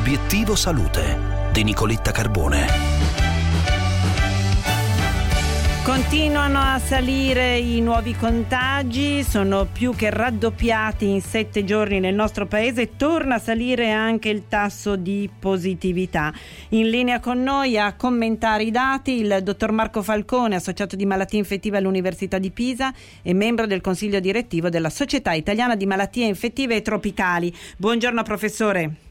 Obiettivo Salute di Nicoletta Carbone. Continuano a salire i nuovi contagi, sono più che raddoppiati in sette giorni nel nostro paese, torna a salire anche il tasso di positività. In linea con noi a commentare i dati il dottor Marco Falcone, associato di malattie infettive all'Università di Pisa e membro del consiglio direttivo della Società Italiana di Malattie Infettive e Tropicali. Buongiorno professore.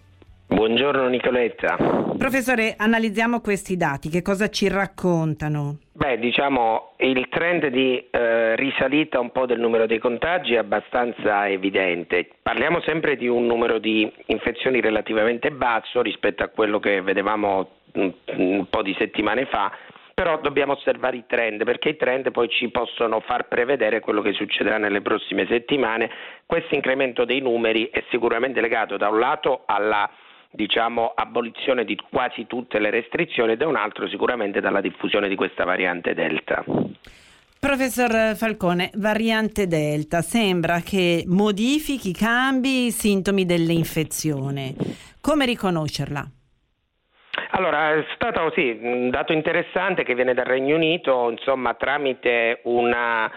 Buongiorno Nicoletta. Professore, analizziamo questi dati, che cosa ci raccontano? Beh, diciamo il trend di eh, risalita un po' del numero dei contagi è abbastanza evidente. Parliamo sempre di un numero di infezioni relativamente basso rispetto a quello che vedevamo un, un po' di settimane fa, però dobbiamo osservare i trend perché i trend poi ci possono far prevedere quello che succederà nelle prossime settimane. Questo incremento dei numeri è sicuramente legato da un lato alla diciamo, abolizione di quasi tutte le restrizioni e da un altro sicuramente dalla diffusione di questa variante Delta. Professor Falcone, variante Delta sembra che modifichi, cambi i sintomi dell'infezione. Come riconoscerla? Allora, è stato sì, un dato interessante che viene dal Regno Unito, insomma, tramite una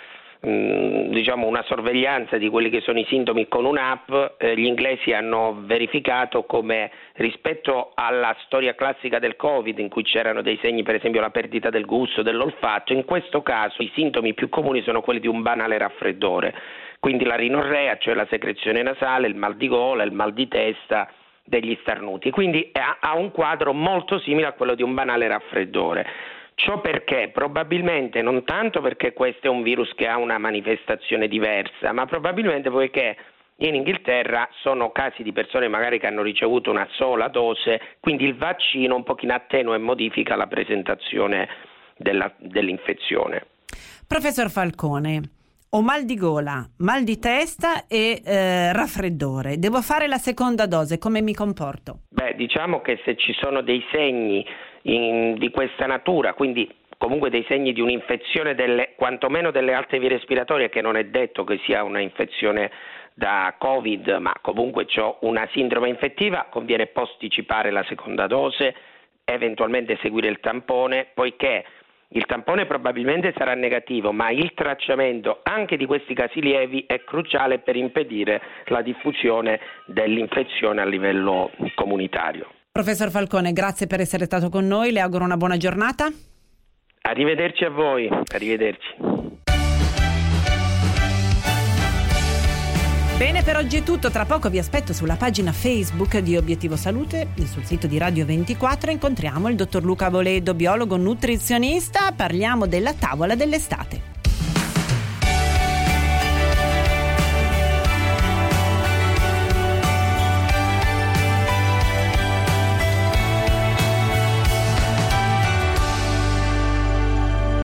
diciamo una sorveglianza di quelli che sono i sintomi con un'app, eh, gli inglesi hanno verificato come rispetto alla storia classica del Covid in cui c'erano dei segni per esempio la perdita del gusto, dell'olfatto, in questo caso i sintomi più comuni sono quelli di un banale raffreddore, quindi la rinorrea, cioè la secrezione nasale, il mal di gola, il mal di testa, degli starnuti, quindi ha un quadro molto simile a quello di un banale raffreddore. Ciò perché? Probabilmente non tanto perché questo è un virus che ha una manifestazione diversa, ma probabilmente poiché in Inghilterra sono casi di persone magari che hanno ricevuto una sola dose, quindi il vaccino un pochino attenua e modifica la presentazione della, dell'infezione. Professor Falcone, ho mal di gola, mal di testa e eh, raffreddore. Devo fare la seconda dose, come mi comporto? Beh, diciamo che se ci sono dei segni in, di questa natura, quindi comunque dei segni di un'infezione delle, quantomeno delle altre vie respiratorie, che non è detto che sia una infezione da Covid, ma comunque c'è una sindrome infettiva, conviene posticipare la seconda dose, eventualmente seguire il tampone, poiché il tampone probabilmente sarà negativo, ma il tracciamento anche di questi casi lievi è cruciale per impedire la diffusione dell'infezione a livello comunitario. Professor Falcone, grazie per essere stato con noi, le auguro una buona giornata. Arrivederci a voi, arrivederci. Bene, per oggi è tutto. Tra poco vi aspetto sulla pagina Facebook di Obiettivo Salute e sul sito di Radio 24 incontriamo il dottor Luca Voledo, biologo nutrizionista. Parliamo della tavola dell'estate.